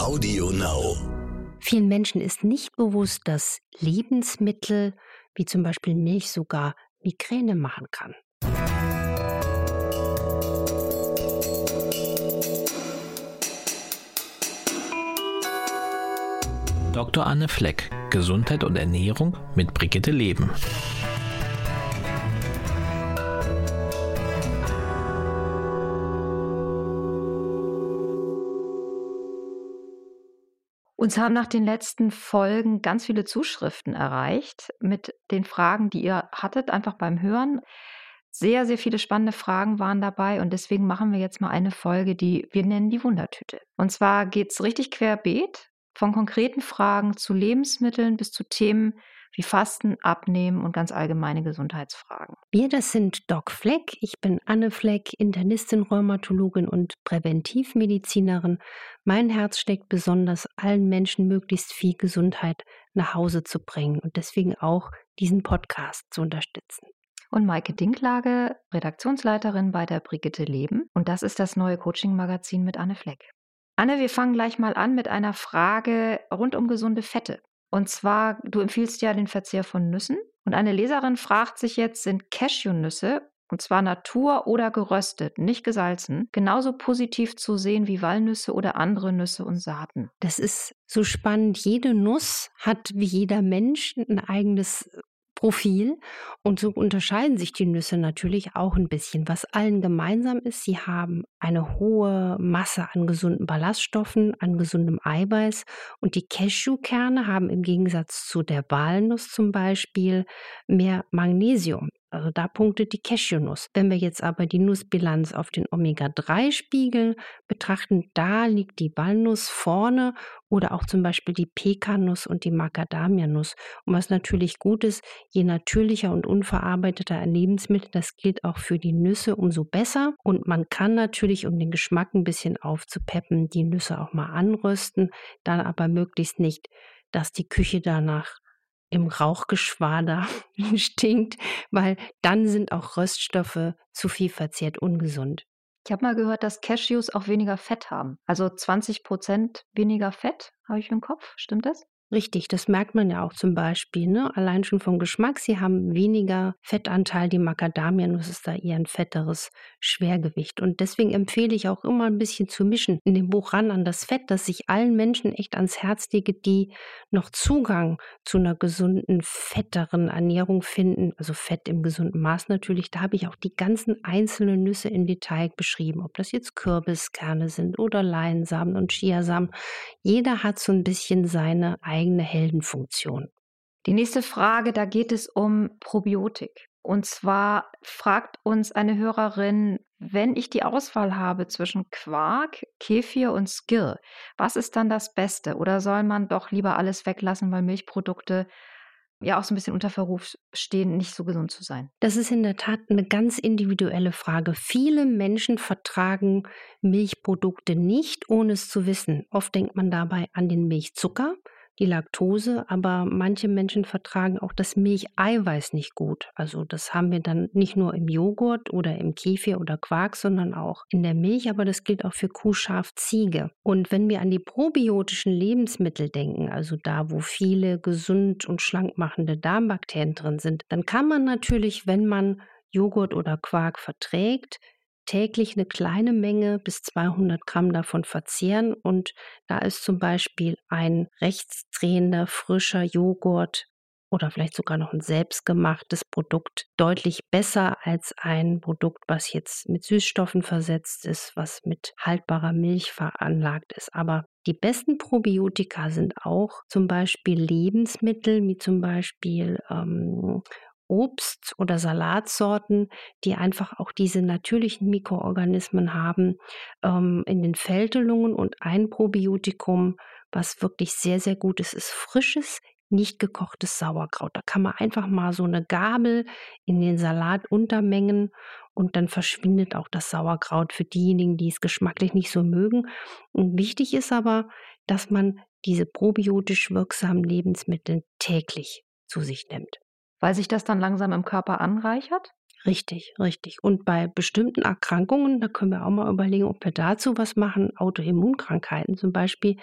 Audio Now. Vielen Menschen ist nicht bewusst, dass Lebensmittel wie zum Beispiel Milch sogar Migräne machen kann. Dr. Anne Fleck, Gesundheit und Ernährung mit Brigitte Leben. Uns haben nach den letzten Folgen ganz viele Zuschriften erreicht mit den Fragen, die ihr hattet, einfach beim Hören. Sehr, sehr viele spannende Fragen waren dabei und deswegen machen wir jetzt mal eine Folge, die wir nennen die Wundertüte. Und zwar geht es richtig querbeet von konkreten Fragen zu Lebensmitteln bis zu Themen, wie Fasten, Abnehmen und ganz allgemeine Gesundheitsfragen. Wir, das sind Doc Fleck. Ich bin Anne Fleck, Internistin, Rheumatologin und Präventivmedizinerin. Mein Herz steckt besonders, allen Menschen möglichst viel Gesundheit nach Hause zu bringen und deswegen auch diesen Podcast zu unterstützen. Und Maike Dinklage, Redaktionsleiterin bei der Brigitte Leben. Und das ist das neue Coaching-Magazin mit Anne Fleck. Anne, wir fangen gleich mal an mit einer Frage rund um gesunde Fette. Und zwar, du empfiehlst ja den Verzehr von Nüssen. Und eine Leserin fragt sich jetzt, sind Cashewnüsse, und zwar Natur oder geröstet, nicht gesalzen, genauso positiv zu sehen wie Walnüsse oder andere Nüsse und Saaten? Das ist so spannend. Jede Nuss hat wie jeder Mensch ein eigenes Profil. Und so unterscheiden sich die Nüsse natürlich auch ein bisschen. Was allen gemeinsam ist, sie haben eine hohe Masse an gesunden Ballaststoffen, an gesundem Eiweiß. Und die Cashewkerne haben im Gegensatz zu der Walnuss zum Beispiel mehr Magnesium. Also da punktet die Cashewnuss. Wenn wir jetzt aber die Nussbilanz auf den Omega-3-Spiegel betrachten, da liegt die Walnuss vorne oder auch zum Beispiel die Pekannuss und die Macadamia-Nuss. Und was natürlich gut ist, je natürlicher und unverarbeiteter ein Lebensmittel, das gilt auch für die Nüsse, umso besser. Und man kann natürlich, um den Geschmack ein bisschen aufzupeppen, die Nüsse auch mal anrösten, dann aber möglichst nicht, dass die Küche danach im Rauchgeschwader stinkt, weil dann sind auch Röststoffe zu viel verzehrt ungesund. Ich habe mal gehört, dass Cashews auch weniger Fett haben. Also 20 Prozent weniger Fett, habe ich im Kopf. Stimmt das? Richtig, das merkt man ja auch zum Beispiel, ne? allein schon vom Geschmack. Sie haben weniger Fettanteil, die Macadamianuss ist da eher ein fetteres Schwergewicht. Und deswegen empfehle ich auch immer ein bisschen zu mischen in dem Buch ran an das Fett, dass ich allen Menschen echt ans Herz lege, die noch Zugang zu einer gesunden, fetteren Ernährung finden. Also Fett im gesunden Maß natürlich. Da habe ich auch die ganzen einzelnen Nüsse im Detail beschrieben, ob das jetzt Kürbiskerne sind oder Leinsamen und Chiasamen. Jeder hat so ein bisschen seine eigene eigene Heldenfunktion. Die nächste Frage, da geht es um Probiotik. Und zwar fragt uns eine Hörerin, wenn ich die Auswahl habe zwischen Quark, Kefir und Skir, was ist dann das Beste? Oder soll man doch lieber alles weglassen, weil Milchprodukte ja auch so ein bisschen unter Verruf stehen, nicht so gesund zu sein? Das ist in der Tat eine ganz individuelle Frage. Viele Menschen vertragen Milchprodukte nicht, ohne es zu wissen. Oft denkt man dabei an den Milchzucker die Laktose, aber manche Menschen vertragen auch das Milcheiweiß nicht gut. Also das haben wir dann nicht nur im Joghurt oder im Kefir oder Quark, sondern auch in der Milch, aber das gilt auch für Kuh, Schaf, Ziege. Und wenn wir an die probiotischen Lebensmittel denken, also da, wo viele gesund und schlank machende Darmbakterien drin sind, dann kann man natürlich, wenn man Joghurt oder Quark verträgt, täglich eine kleine Menge bis 200 Gramm davon verzehren. Und da ist zum Beispiel ein rechtsdrehender, frischer Joghurt oder vielleicht sogar noch ein selbstgemachtes Produkt deutlich besser als ein Produkt, was jetzt mit Süßstoffen versetzt ist, was mit haltbarer Milch veranlagt ist. Aber die besten Probiotika sind auch zum Beispiel Lebensmittel, wie zum Beispiel ähm, Obst- oder Salatsorten, die einfach auch diese natürlichen Mikroorganismen haben ähm, in den Fältelungen und ein Probiotikum, was wirklich sehr, sehr gut ist, ist frisches, nicht gekochtes Sauerkraut. Da kann man einfach mal so eine Gabel in den Salat untermengen und dann verschwindet auch das Sauerkraut für diejenigen, die es geschmacklich nicht so mögen. Und wichtig ist aber, dass man diese probiotisch wirksamen Lebensmittel täglich zu sich nimmt weil sich das dann langsam im Körper anreichert? Richtig, richtig. Und bei bestimmten Erkrankungen, da können wir auch mal überlegen, ob wir dazu was machen. Autoimmunkrankheiten zum Beispiel.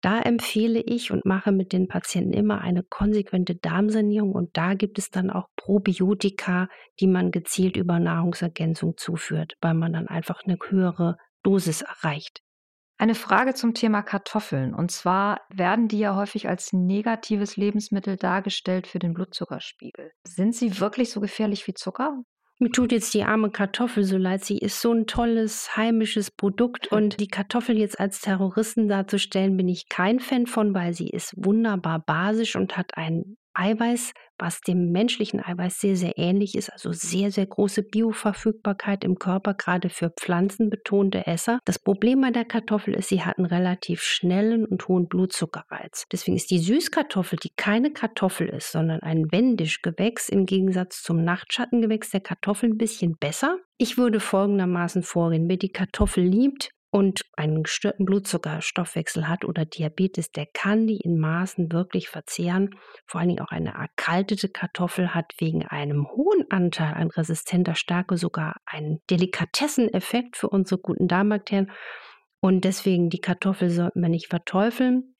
Da empfehle ich und mache mit den Patienten immer eine konsequente Darmsanierung. Und da gibt es dann auch Probiotika, die man gezielt über Nahrungsergänzung zuführt, weil man dann einfach eine höhere Dosis erreicht. Eine Frage zum Thema Kartoffeln. Und zwar werden die ja häufig als negatives Lebensmittel dargestellt für den Blutzuckerspiegel. Sind sie wirklich so gefährlich wie Zucker? Mir tut jetzt die arme Kartoffel so leid. Sie ist so ein tolles heimisches Produkt und die Kartoffel jetzt als Terroristen darzustellen, bin ich kein Fan von, weil sie ist wunderbar basisch und hat einen Eiweiß, was dem menschlichen Eiweiß sehr, sehr ähnlich ist, also sehr, sehr große Bioverfügbarkeit im Körper, gerade für pflanzenbetonte Esser. Das Problem bei der Kartoffel ist, sie hat einen relativ schnellen und hohen Blutzuckerreiz. Deswegen ist die Süßkartoffel, die keine Kartoffel ist, sondern ein Wendischgewächs im Gegensatz zum Nachtschattengewächs der Kartoffel ein bisschen besser. Ich würde folgendermaßen vorgehen. Wer die Kartoffel liebt, und einen gestörten Blutzuckerstoffwechsel hat oder Diabetes, der kann die in Maßen wirklich verzehren. Vor allen Dingen auch eine erkaltete Kartoffel hat wegen einem hohen Anteil an resistenter Stärke sogar einen Delikatesseneffekt für unsere guten Darmbakterien. Und deswegen die Kartoffel sollten wir nicht verteufeln.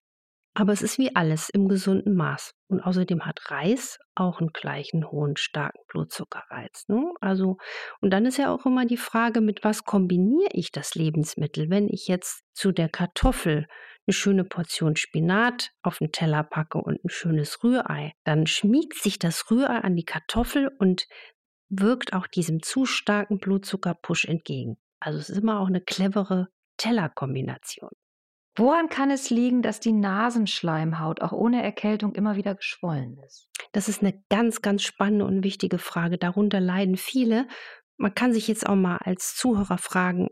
Aber es ist wie alles im gesunden Maß. Und außerdem hat Reis auch einen gleichen hohen, starken Blutzuckerreiz. Ne? Also, und dann ist ja auch immer die Frage, mit was kombiniere ich das Lebensmittel? Wenn ich jetzt zu der Kartoffel eine schöne Portion Spinat auf den Teller packe und ein schönes Rührei, dann schmiegt sich das Rührei an die Kartoffel und wirkt auch diesem zu starken Blutzuckerpush entgegen. Also es ist immer auch eine clevere Tellerkombination. Woran kann es liegen, dass die Nasenschleimhaut auch ohne Erkältung immer wieder geschwollen ist? Das ist eine ganz, ganz spannende und wichtige Frage. Darunter leiden viele. Man kann sich jetzt auch mal als Zuhörer fragen,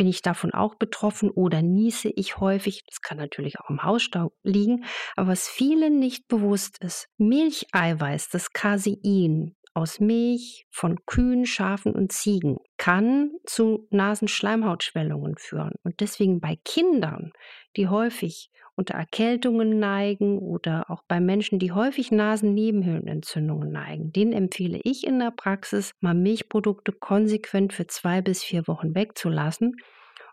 bin ich davon auch betroffen oder niese ich häufig? Das kann natürlich auch im Hausstaub liegen. Aber was vielen nicht bewusst ist, Milcheiweiß, das Casein, aus Milch von Kühen, Schafen und Ziegen kann zu Nasenschleimhautschwellungen führen. Und deswegen bei Kindern, die häufig unter Erkältungen neigen oder auch bei Menschen, die häufig Nasennebenhöhlenentzündungen neigen, denen empfehle ich in der Praxis, mal Milchprodukte konsequent für zwei bis vier Wochen wegzulassen.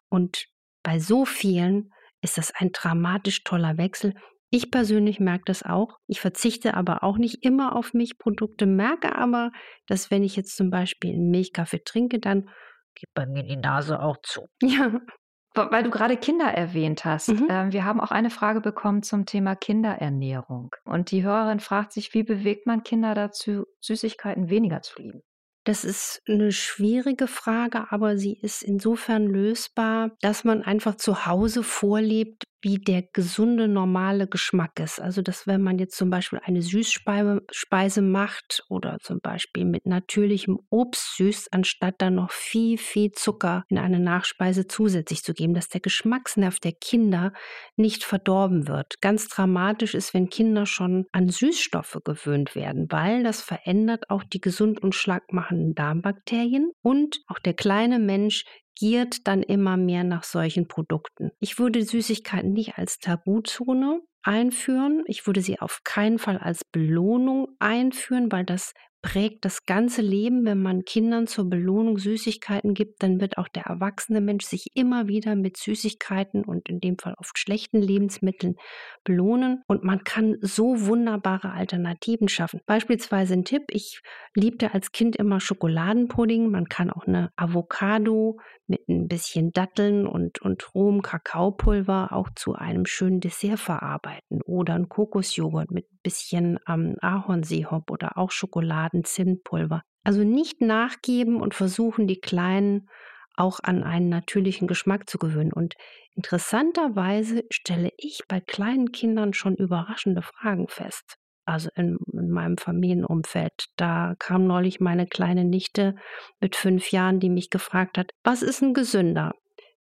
Und bei so vielen ist das ein dramatisch toller Wechsel, ich persönlich merke das auch. Ich verzichte aber auch nicht immer auf Milchprodukte, merke aber, dass wenn ich jetzt zum Beispiel einen Milchkaffee trinke, dann geht bei mir die Nase auch zu. Ja. Weil du gerade Kinder erwähnt hast. Mhm. Ähm, wir haben auch eine Frage bekommen zum Thema Kinderernährung. Und die Hörerin fragt sich, wie bewegt man Kinder dazu, Süßigkeiten weniger zu lieben? Das ist eine schwierige Frage, aber sie ist insofern lösbar, dass man einfach zu Hause vorlebt, wie der gesunde, normale Geschmack ist. Also, dass wenn man jetzt zum Beispiel eine Süßspeise macht oder zum Beispiel mit natürlichem Obst süßt, anstatt dann noch viel, viel Zucker in eine Nachspeise zusätzlich zu geben, dass der Geschmacksnerv der Kinder nicht verdorben wird. Ganz dramatisch ist, wenn Kinder schon an Süßstoffe gewöhnt werden, weil das verändert auch die gesund und schlagmachenden Darmbakterien und auch der kleine Mensch giert dann immer mehr nach solchen Produkten. Ich würde Süßigkeiten nicht als Tabuzone einführen. Ich würde sie auf keinen Fall als Belohnung einführen, weil das prägt das ganze Leben. Wenn man Kindern zur Belohnung Süßigkeiten gibt, dann wird auch der erwachsene Mensch sich immer wieder mit Süßigkeiten und in dem Fall oft schlechten Lebensmitteln belohnen. Und man kann so wunderbare Alternativen schaffen. Beispielsweise ein Tipp, ich liebte als Kind immer Schokoladenpudding. Man kann auch eine Avocado mit ein bisschen Datteln und, und rohem Kakaopulver auch zu einem schönen Dessert verarbeiten. Oder ein Kokosjoghurt mit bisschen ähm, Ahornsirup oder auch Schokoladen-Zinnpulver. Also nicht nachgeben und versuchen, die Kleinen auch an einen natürlichen Geschmack zu gewöhnen. Und interessanterweise stelle ich bei kleinen Kindern schon überraschende Fragen fest also in, in, meinem Familienumfeld. Da kam neulich meine kleine Nichte mit fünf Jahren, die mich gefragt hat, was ist ein gesünder?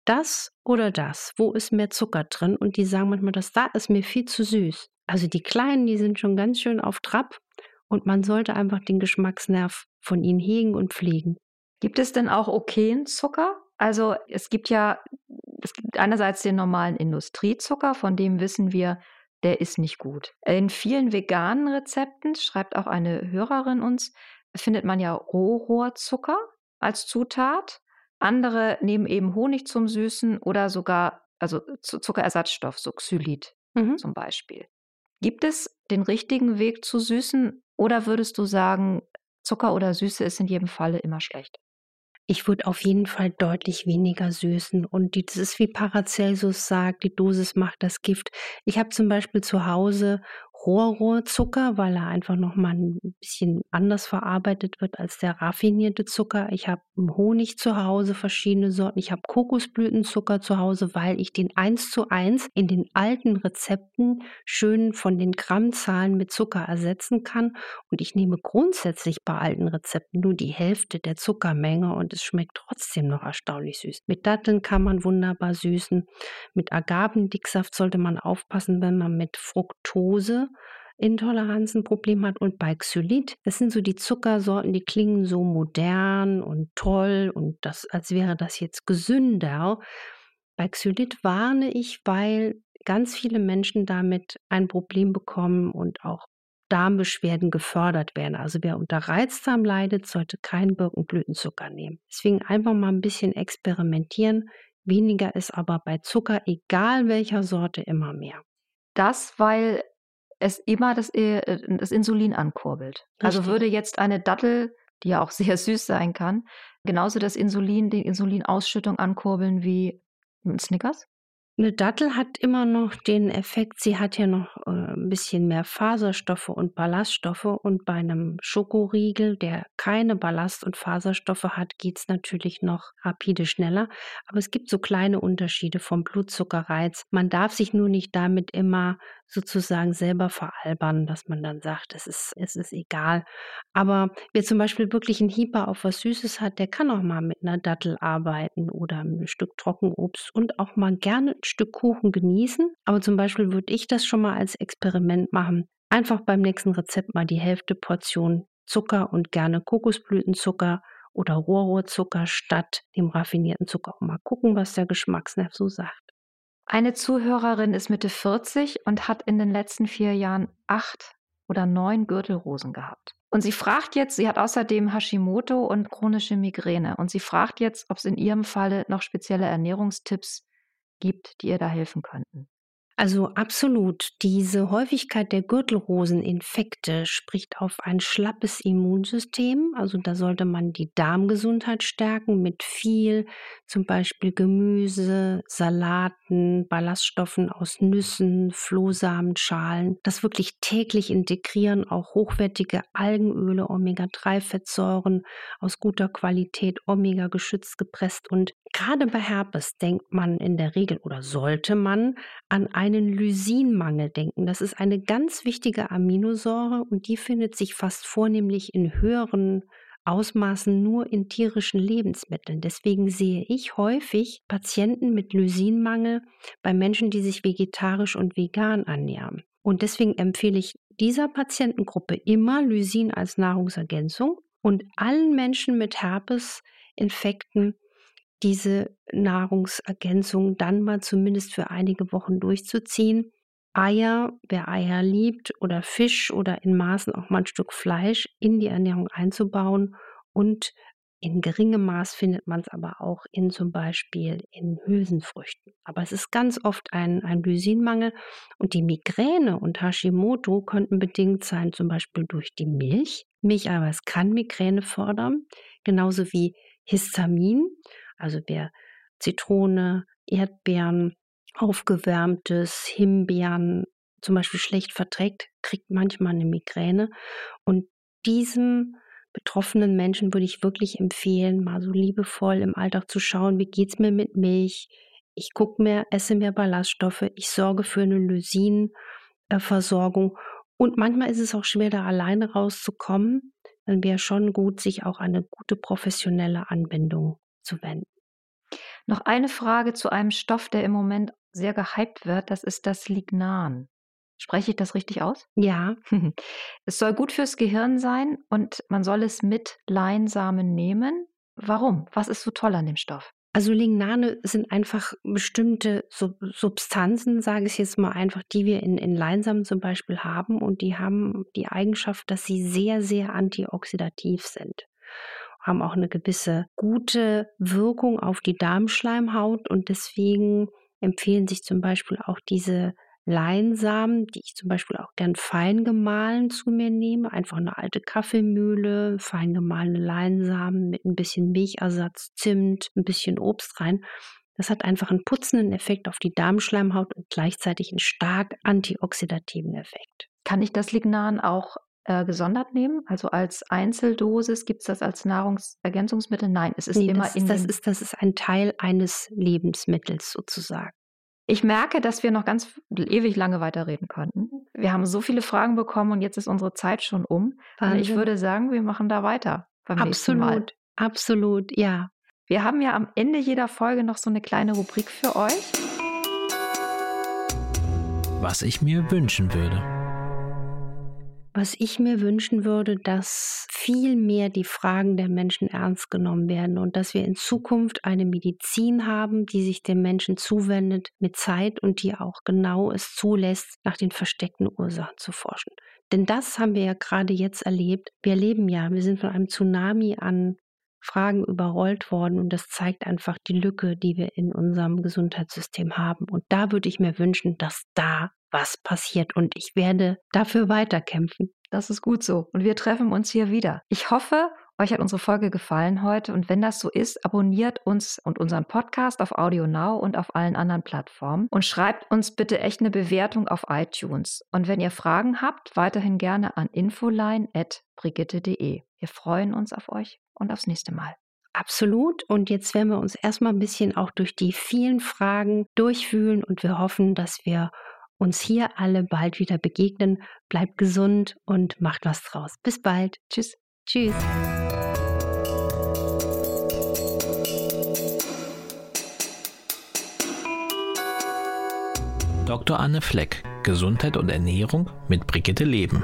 Das oder das? Wo ist mehr Zucker drin? Und die sagen manchmal, das da ist mir viel zu süß. Also die Kleinen, die sind schon ganz schön auf Trab und man sollte einfach den Geschmacksnerv von ihnen hegen und pflegen. Gibt es denn auch okayen Zucker? Also es gibt ja, es gibt einerseits den normalen Industriezucker, von dem wissen wir, der ist nicht gut. In vielen veganen Rezepten, schreibt auch eine Hörerin uns, findet man ja Rohrohrzucker als Zutat. Andere nehmen eben Honig zum Süßen oder sogar also Zuckerersatzstoff, so Xylit mhm. zum Beispiel. Gibt es den richtigen Weg zu süßen oder würdest du sagen, Zucker oder Süße ist in jedem Falle immer schlecht? Ich würde auf jeden Fall deutlich weniger süßen. Und das ist wie Paracelsus sagt, die Dosis macht das Gift. Ich habe zum Beispiel zu Hause Rohrrohrzucker, weil er einfach noch mal ein bisschen anders verarbeitet wird als der raffinierte Zucker. Ich habe Honig zu Hause, verschiedene Sorten. Ich habe Kokosblütenzucker zu Hause, weil ich den eins zu eins in den alten Rezepten schön von den Grammzahlen mit Zucker ersetzen kann. Und ich nehme grundsätzlich bei alten Rezepten nur die Hälfte der Zuckermenge und es schmeckt trotzdem noch erstaunlich süß. Mit Datteln kann man wunderbar süßen. Mit Agavendicksaft sollte man aufpassen, wenn man mit Fructose Intoleranz ein Problem hat und bei Xylit, das sind so die Zuckersorten, die klingen so modern und toll und das, als wäre das jetzt gesünder. Bei Xylit warne ich, weil ganz viele Menschen damit ein Problem bekommen und auch Darmbeschwerden gefördert werden. Also wer unter Reizdarm leidet, sollte keinen Birkenblütenzucker nehmen. Deswegen einfach mal ein bisschen experimentieren. Weniger ist aber bei Zucker, egal welcher Sorte, immer mehr. Das, weil es immer das, äh, das Insulin ankurbelt. Also Richtig. Also würde jetzt eine Dattel, die ja auch sehr süß sein kann, genauso das Insulin, die Insulinausschüttung ankurbeln wie ein Snickers? Eine Dattel hat immer noch den Effekt, sie hat ja noch äh, ein bisschen mehr Faserstoffe und Ballaststoffe und bei einem Schokoriegel, der keine Ballast- und Faserstoffe hat, geht es natürlich noch rapide schneller. Aber es gibt so kleine Unterschiede vom Blutzuckerreiz. Man darf sich nur nicht damit immer sozusagen selber veralbern, dass man dann sagt, es ist, es ist egal. Aber wer zum Beispiel wirklich einen Hieber auf was Süßes hat, der kann auch mal mit einer Dattel arbeiten oder ein Stück Trockenobst und auch mal gerne Stück Kuchen genießen. Aber zum Beispiel würde ich das schon mal als Experiment machen. Einfach beim nächsten Rezept mal die Hälfte Portion Zucker und gerne Kokosblütenzucker oder Rohrrohrzucker statt dem raffinierten Zucker. Mal gucken, was der Geschmacksnerv so sagt. Eine Zuhörerin ist Mitte 40 und hat in den letzten vier Jahren acht oder neun Gürtelrosen gehabt. Und sie fragt jetzt, sie hat außerdem Hashimoto und chronische Migräne. Und sie fragt jetzt, ob es in ihrem Falle noch spezielle Ernährungstipps gibt, die ihr da helfen könnten. Also absolut. Diese Häufigkeit der Gürtelroseninfekte spricht auf ein schlappes Immunsystem. Also da sollte man die Darmgesundheit stärken mit viel zum Beispiel Gemüse, Salaten, Ballaststoffen aus Nüssen, Flohsamen, Schalen. Das wirklich täglich integrieren, auch hochwertige Algenöle, Omega-3-Fettsäuren aus guter Qualität, Omega geschützt gepresst. Und gerade bei Herpes denkt man in der Regel oder sollte man an einen Lysinmangel denken. Das ist eine ganz wichtige Aminosäure und die findet sich fast vornehmlich in höheren Ausmaßen nur in tierischen Lebensmitteln. Deswegen sehe ich häufig Patienten mit Lysinmangel bei Menschen, die sich vegetarisch und vegan ernähren. Und deswegen empfehle ich dieser Patientengruppe immer Lysin als Nahrungsergänzung und allen Menschen mit Herpesinfekten diese Nahrungsergänzung dann mal zumindest für einige Wochen durchzuziehen. Eier, wer Eier liebt, oder Fisch oder in Maßen auch mal ein Stück Fleisch in die Ernährung einzubauen und in geringem Maß findet man es aber auch in zum Beispiel in Hülsenfrüchten. Aber es ist ganz oft ein, ein Lysinmangel und die Migräne und Hashimoto könnten bedingt sein, zum Beispiel durch die Milch. Milcheiweiß kann Migräne fördern, genauso wie Histamin. Also wer Zitrone, Erdbeeren, aufgewärmtes, Himbeeren zum Beispiel schlecht verträgt, kriegt manchmal eine Migräne. Und diesem betroffenen Menschen würde ich wirklich empfehlen, mal so liebevoll im Alltag zu schauen, wie geht es mir mit Milch. Ich gucke mehr, esse mehr Ballaststoffe, ich sorge für eine Lysinversorgung. Und manchmal ist es auch schwer, da alleine rauszukommen. Dann wäre schon gut, sich auch eine gute professionelle Anbindung zu wenden. Noch eine Frage zu einem Stoff, der im Moment sehr gehypt wird, das ist das Lignan. Spreche ich das richtig aus? Ja. Es soll gut fürs Gehirn sein und man soll es mit Leinsamen nehmen. Warum? Was ist so toll an dem Stoff? Also Lignane sind einfach bestimmte Sub Substanzen, sage ich jetzt mal einfach, die wir in, in Leinsamen zum Beispiel haben und die haben die Eigenschaft, dass sie sehr, sehr antioxidativ sind haben auch eine gewisse gute Wirkung auf die Darmschleimhaut und deswegen empfehlen sich zum Beispiel auch diese Leinsamen, die ich zum Beispiel auch gern fein gemahlen zu mir nehme. Einfach eine alte Kaffeemühle, fein gemahlene Leinsamen mit ein bisschen Milchersatz, Zimt, ein bisschen Obst rein. Das hat einfach einen putzenden Effekt auf die Darmschleimhaut und gleichzeitig einen stark antioxidativen Effekt. Kann ich das Lignan auch äh, gesondert nehmen? Also als Einzeldosis gibt es das als Nahrungsergänzungsmittel? Nein, es ist nee, immer das, in. Das ist, das ist ein Teil eines Lebensmittels sozusagen. Ich merke, dass wir noch ganz ewig lange weiterreden könnten. Wir haben so viele Fragen bekommen und jetzt ist unsere Zeit schon um. Und ich würde sagen, wir machen da weiter beim nächsten Mal. Absolut, absolut, ja. Wir haben ja am Ende jeder Folge noch so eine kleine Rubrik für euch. Was ich mir wünschen würde. Was ich mir wünschen würde, dass viel mehr die Fragen der Menschen ernst genommen werden und dass wir in Zukunft eine Medizin haben, die sich dem Menschen zuwendet mit Zeit und die auch genau es zulässt, nach den versteckten Ursachen zu forschen. Denn das haben wir ja gerade jetzt erlebt. Wir erleben ja, wir sind von einem Tsunami an Fragen überrollt worden und das zeigt einfach die Lücke, die wir in unserem Gesundheitssystem haben. Und da würde ich mir wünschen, dass da was passiert und ich werde dafür weiterkämpfen. Das ist gut so. Und wir treffen uns hier wieder. Ich hoffe, euch hat unsere Folge gefallen heute und wenn das so ist, abonniert uns und unseren Podcast auf Audio Now und auf allen anderen Plattformen und schreibt uns bitte echt eine Bewertung auf iTunes. Und wenn ihr Fragen habt, weiterhin gerne an infoline.brigitte.de. Wir freuen uns auf euch und aufs nächste Mal. Absolut. Und jetzt werden wir uns erstmal ein bisschen auch durch die vielen Fragen durchfühlen und wir hoffen, dass wir uns hier alle bald wieder begegnen. Bleibt gesund und macht was draus. Bis bald. Tschüss. Tschüss. Dr. Anne Fleck, Gesundheit und Ernährung mit Brigitte Leben.